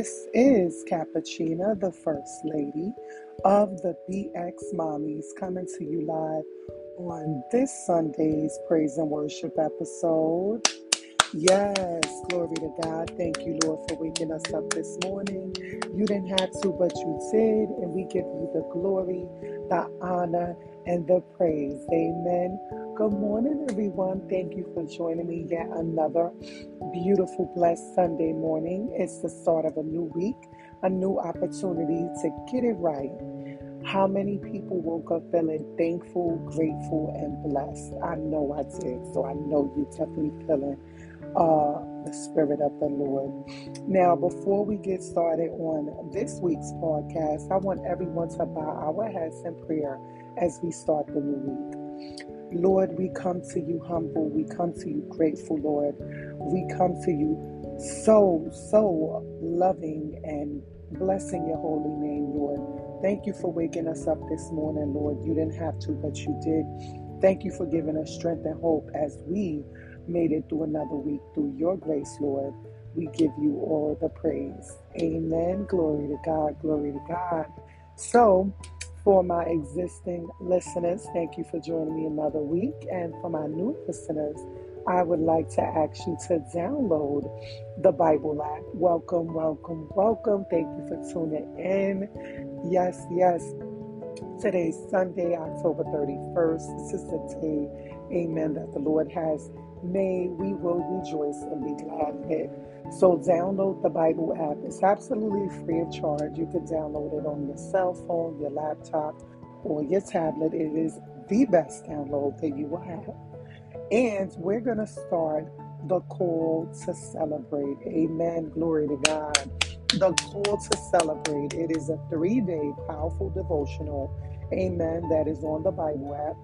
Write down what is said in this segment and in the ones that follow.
This is Cappuccina, the First Lady of the BX Mommies, coming to you live on this Sunday's Praise and Worship episode. Yes, glory to God. Thank you, Lord, for waking us up this morning. You didn't have to, but you did, and we give you the glory, the honor, and the praise. Amen. Good morning, everyone. Thank you for joining me yet another beautiful, blessed Sunday morning. It's the start of a new week, a new opportunity to get it right. How many people woke up feeling thankful, grateful, and blessed? I know I did. So I know you're definitely feeling uh, the Spirit of the Lord. Now, before we get started on this week's podcast, I want everyone to bow our heads in prayer as we start the new week. Lord, we come to you humble. We come to you grateful, Lord. We come to you so, so loving and blessing your holy name, Lord. Thank you for waking us up this morning, Lord. You didn't have to, but you did. Thank you for giving us strength and hope as we made it through another week through your grace, Lord. We give you all the praise. Amen. Glory to God. Glory to God. So, for my existing listeners, thank you for joining me another week. And for my new listeners, I would like to ask you to download the Bible app. Welcome, welcome, welcome. Thank you for tuning in. Yes, yes. Today's Sunday, October 31st. This is the day, amen, that the Lord has made. We will rejoice and be glad in it. So download the Bible app. It's absolutely free of charge. You can download it on your cell phone, your laptop, or your tablet. It is the best download that you will have. And we're going to start the call to celebrate. Amen. Glory to God. The call to celebrate. It is a three day powerful devotional. Amen. That is on the Bible app.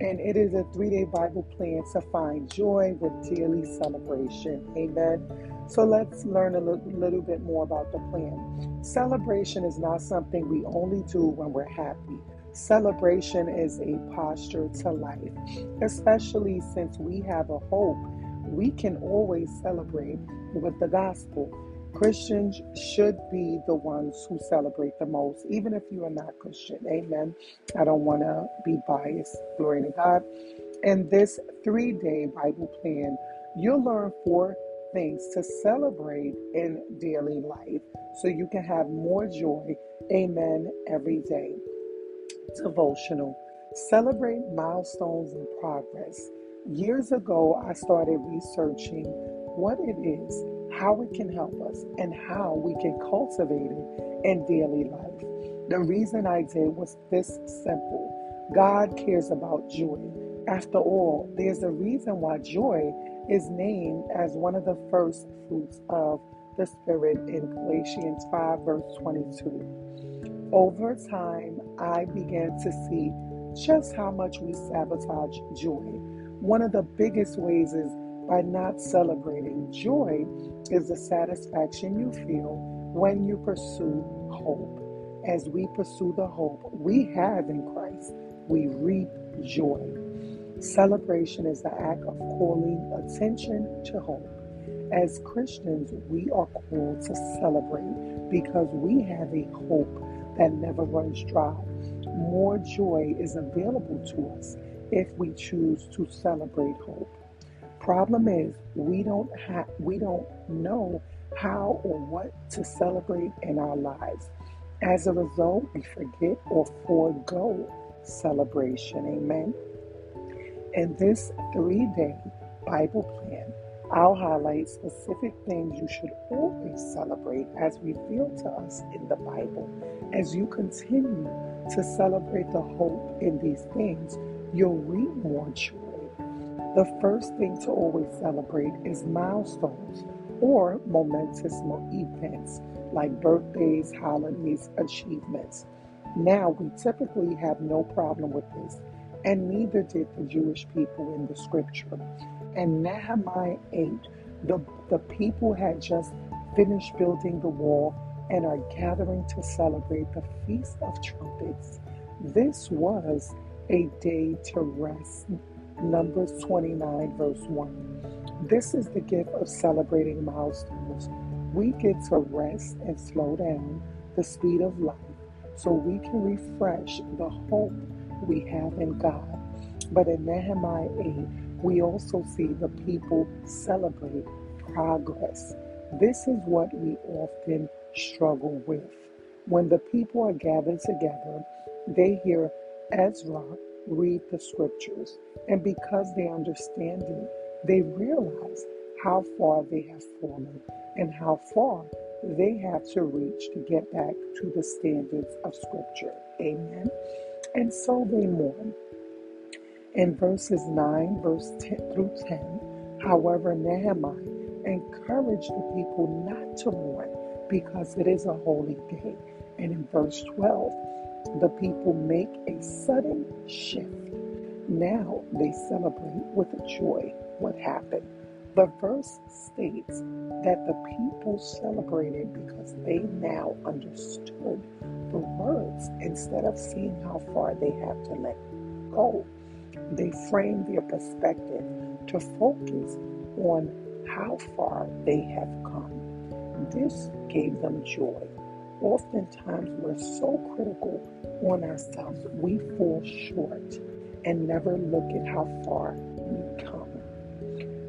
And it is a three day Bible plan to find joy with daily celebration. Amen. So let's learn a little, bit more about the plan. Celebration is not something we only do when we're happy. Celebration is a posture to life, especially since we have a hope. We can always celebrate with the gospel. Christians should be the ones who celebrate the most, even if you are not Christian. Amen. I don't want to be biased. Glory to God. In this three day Bible plan, you'll learn four things to celebrate in daily life so you can have more joy. Amen. Every day. Devotional. Celebrate milestones and progress. Years ago, I started researching what it is, how it can help us, and how we can cultivate it in daily life. The reason I did was this simple God cares about joy. After all, there's a reason why joy is named as one of the first fruits of the Spirit in Galatians 5, verse 22. Over time, I began to see just how much we sabotage joy. One of the biggest ways is by not celebrating. Joy is the satisfaction you feel when you pursue hope. As we pursue the hope we have in Christ, we reap joy. Celebration is the act of calling attention to hope. As Christians, we are called to celebrate because we have a hope that never runs dry. More joy is available to us if we choose to celebrate hope. Problem is, we don't have we don't know how or what to celebrate in our lives. As a result, we forget or forego celebration. Amen. In this three day Bible plan, I'll highlight specific things you should always celebrate as revealed to us in the Bible. As you continue to celebrate the hope in these things, you'll reap more joy. The first thing to always celebrate is milestones or momentous events like birthdays, holidays, achievements. Now, we typically have no problem with this and neither did the Jewish people in the scripture. And Nehemiah 8, the, the people had just finished building the wall and are gathering to celebrate the Feast of Trumpets. This was a day to rest. Numbers 29, verse 1. This is the gift of celebrating milestones. we get to rest and slow down the speed of life so we can refresh the hope we have in God. But in Nehemiah 8, we also see the people celebrate progress. This is what we often struggle with. When the people are gathered together, they hear Ezra read the scriptures, and because they understand it, they realize how far they have fallen and how far they have to reach to get back to the standards of Scripture. Amen. And so they mourn. In verses 9, verse 10 through 10, however, Nehemiah encouraged the people not to mourn because it is a holy day. And in verse 12, the people make a sudden shift. Now they celebrate with joy what happened. The verse states that the people celebrated because they now understood the words instead of seeing how far they have to let go. They framed their perspective to focus on how far they have come. This gave them joy. Oftentimes, we're so critical on ourselves, we fall short and never look at how far.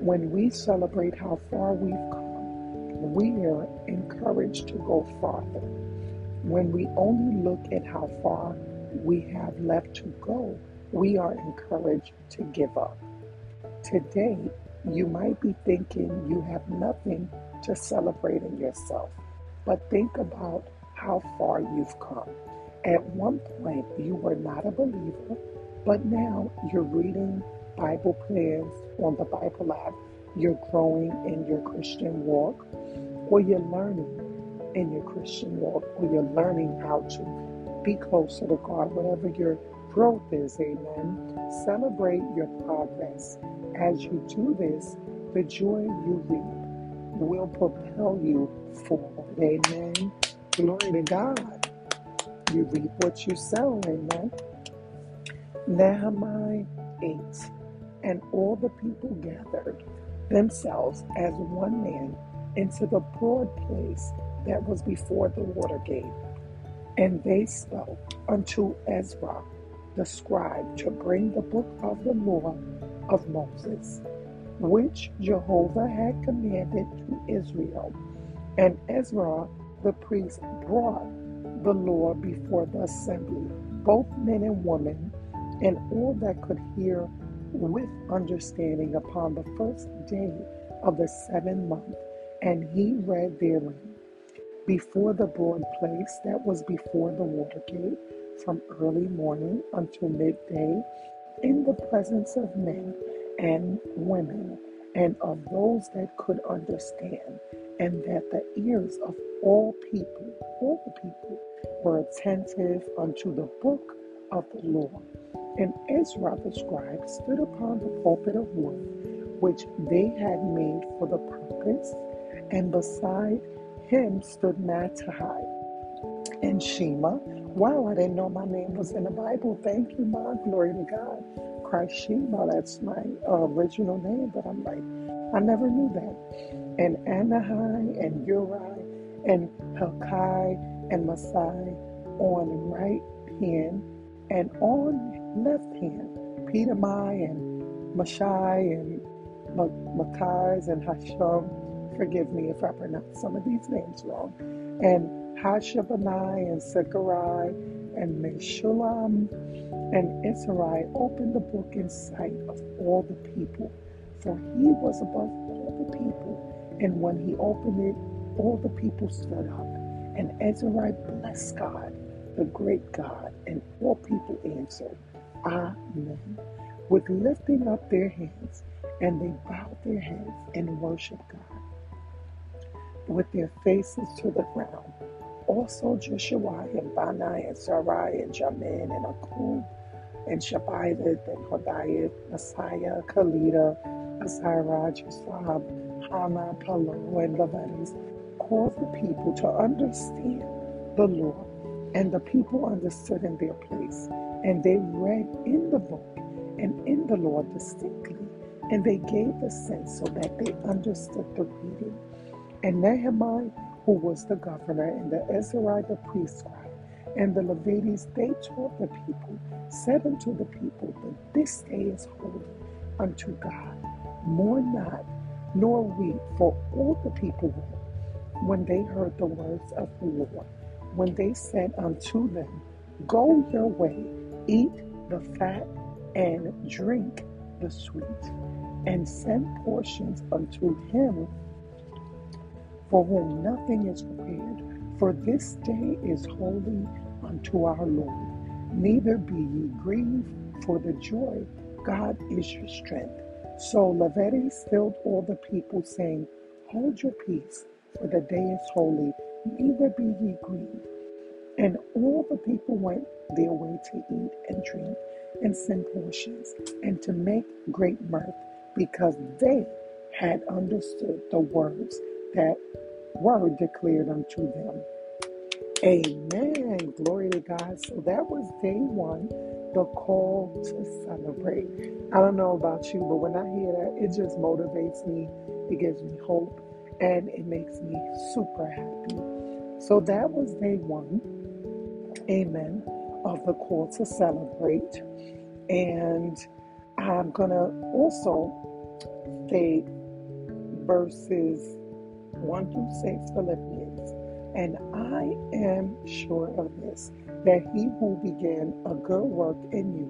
When we celebrate how far we've come, we are encouraged to go farther. When we only look at how far we have left to go, we are encouraged to give up. Today, you might be thinking you have nothing to celebrate in yourself, but think about how far you've come. At one point, you were not a believer, but now you're reading Bible plans on the Bible app, you're growing in your Christian walk, or you're learning in your Christian walk, or you're learning how to be closer to God, whatever your growth is, amen. Celebrate your progress. As you do this, the joy you reap will propel you forward, amen. Glory to God. You reap what you sow, amen. Nehemiah 8 and all the people gathered themselves as one man into the broad place that was before the water gate. And they spoke unto Ezra the scribe to bring the book of the law of Moses, which Jehovah had commanded to Israel. And Ezra the priest brought the law before the assembly, both men and women, and all that could hear with understanding upon the first day of the seventh month, and he read therein before the broad place that was before the water gate from early morning until midday in the presence of men and women and of those that could understand, and that the ears of all people, all the people, were attentive unto the book of the law. And Ezra the scribe stood upon the pulpit of wood, which they had made for the purpose, and beside him stood Mattaniah and Shema. Wow, I didn't know my name was in the Bible. Thank you, Ma. Glory to God. Christ Shema, that's my uh, original name, but I'm like, I never knew that. And Anahai and Uri and Helkai and Masai on right hand and on left hand, Peter Mai and Mashai and Makars and Hashem. Forgive me if I pronounce some of these names wrong. And Hashabani and Zechariah and Meshullam and Israel opened the book in sight of all the people, for he was above all the people. And when he opened it, all the people stood up. And Ezra blessed God, the great God, and all people answered, Amen. With lifting up their hands, and they bowed their heads and worshiped God with their faces to the ground. Also Joshua and Bani and Sarai and Jamin and Akkub and Shabbath and Hodiah, Messiah, Kalida, Asirah, Josab, Hana, Palo, and Levites caused the people to understand the law, and the people understood in their place and they read in the book and in the law distinctly, and they gave the sense so that they understood the reading. And Nehemiah, who was the governor, and the Ezra the priest and the Levites, they taught the people, said unto the people that this day is holy unto God. Mourn not, nor weep, for all the people when they heard the words of the Lord. When they said unto them, Go your way, eat the fat, and drink the sweet, and send portions unto him for whom nothing is prepared. For this day is holy unto our Lord. Neither be ye grieved, for the joy God is your strength. So Levites filled all the people, saying, Hold your peace, for the day is holy, neither be ye grieved. And all the people went their way to eat and drink and send portions, and to make great mirth, because they had understood the words that were declared unto them. Amen. Glory to God. So that was day one, the call to celebrate. I don't know about you, but when I hear that, it just motivates me, it gives me hope, and it makes me super happy. So that was day one. Amen. Of the call to celebrate. And I'm going to also state verses 1 through 6 Philippians. And I am sure of this, that he who began a good work in you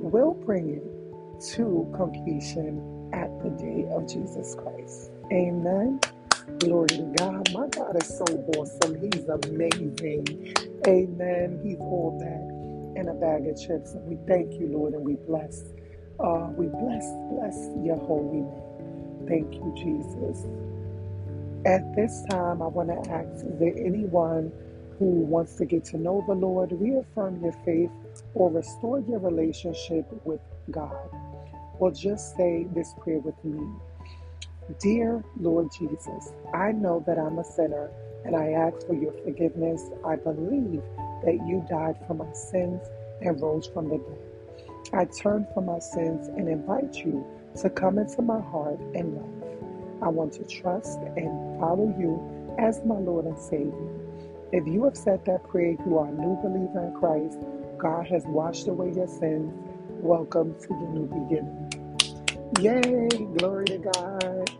will bring it to completion at the day of Jesus Christ. Amen. Glory to God. My God is so awesome. He's amazing. Amen. He's all that and a bag of chips. And we thank you, Lord, and we bless. Uh, we bless, bless your holy name. Thank you, Jesus. At this time, I want to ask is there anyone who wants to get to know the Lord, reaffirm your faith, or restore your relationship with God? Well, just say this prayer with me. Dear Lord Jesus, I know that I'm a sinner and I ask for your forgiveness. I believe that you died for my sins and rose from the dead. I turn from my sins and invite you to come into my heart and life. I want to trust and follow you as my Lord and Savior. If you have said that prayer, you are a new believer in Christ. God has washed away your sins. Welcome to the new beginning. Yay! Glory to God.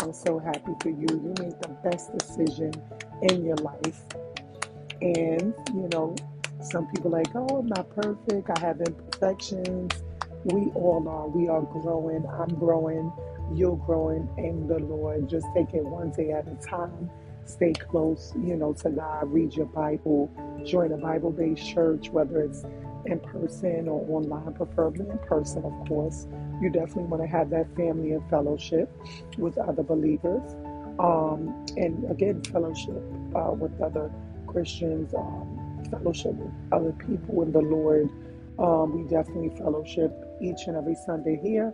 I'm so happy for you. You made the best decision in your life. And, you know, some people like, oh, I'm not perfect. I have imperfections. We all are. We are growing. I'm growing you're growing in the Lord. Just take it one day at a time. Stay close, you know, to God. Read your Bible. Join a Bible-based church, whether it's in person or online, preferably in person, of course. You definitely want to have that family and fellowship with other believers. Um, and again, fellowship uh, with other Christians, um, fellowship with other people in the Lord. Um, we definitely fellowship each and every Sunday here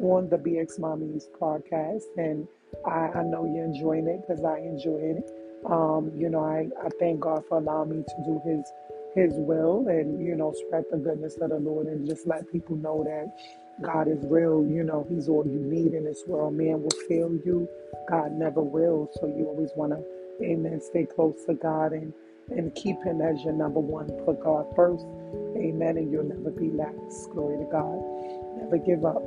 on the BX Mommies podcast, and I, I know you're enjoying it because I enjoy it. Um, you know, I, I thank God for allowing me to do His His will and you know spread the goodness of the Lord and just let people know that God is real. You know, He's all you need in this world. Man will fail you, God never will. So you always want to, Amen. Stay close to God and and keep Him as your number one. Put God first, Amen. And you'll never be last. Glory to God. Never give up.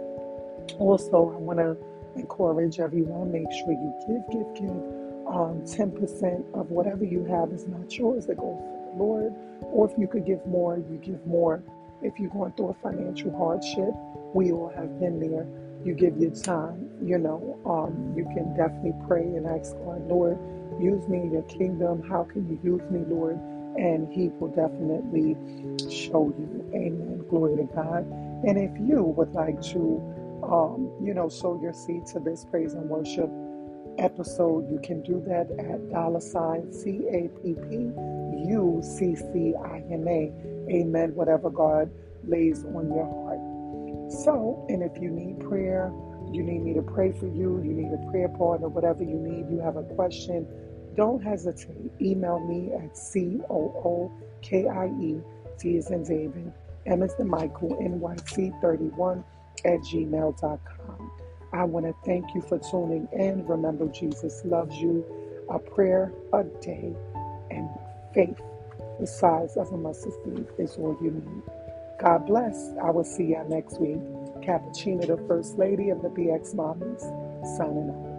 Also, I want to encourage everyone make sure you give, give, give. Um, 10% of whatever you have is not yours, it goes to the Lord. Or if you could give more, you give more. If you're going through a financial hardship, we all have been there. You give your time, you know, um, you can definitely pray and ask God, Lord, use me in your kingdom. How can you use me, Lord? And He will definitely show you. Amen. Glory to God. And if you would like to um, you know, sow your seed to this praise and worship episode, you can do that at dollar sign C A P P U C C I M A. Amen. Whatever God lays on your heart. So, and if you need prayer, you need me to pray for you, you need a prayer partner, whatever you need, you have a question, don't hesitate. Email me at C O O K I E, T is in David, M is the Michael, NYC31 at gmail.com. I want to thank you for tuning in. Remember, Jesus loves you. A prayer a day and faith the size of a mustard seed is all you need. God bless. I will see you next week. Cappuccino, the First Lady of the BX Mommies, signing off.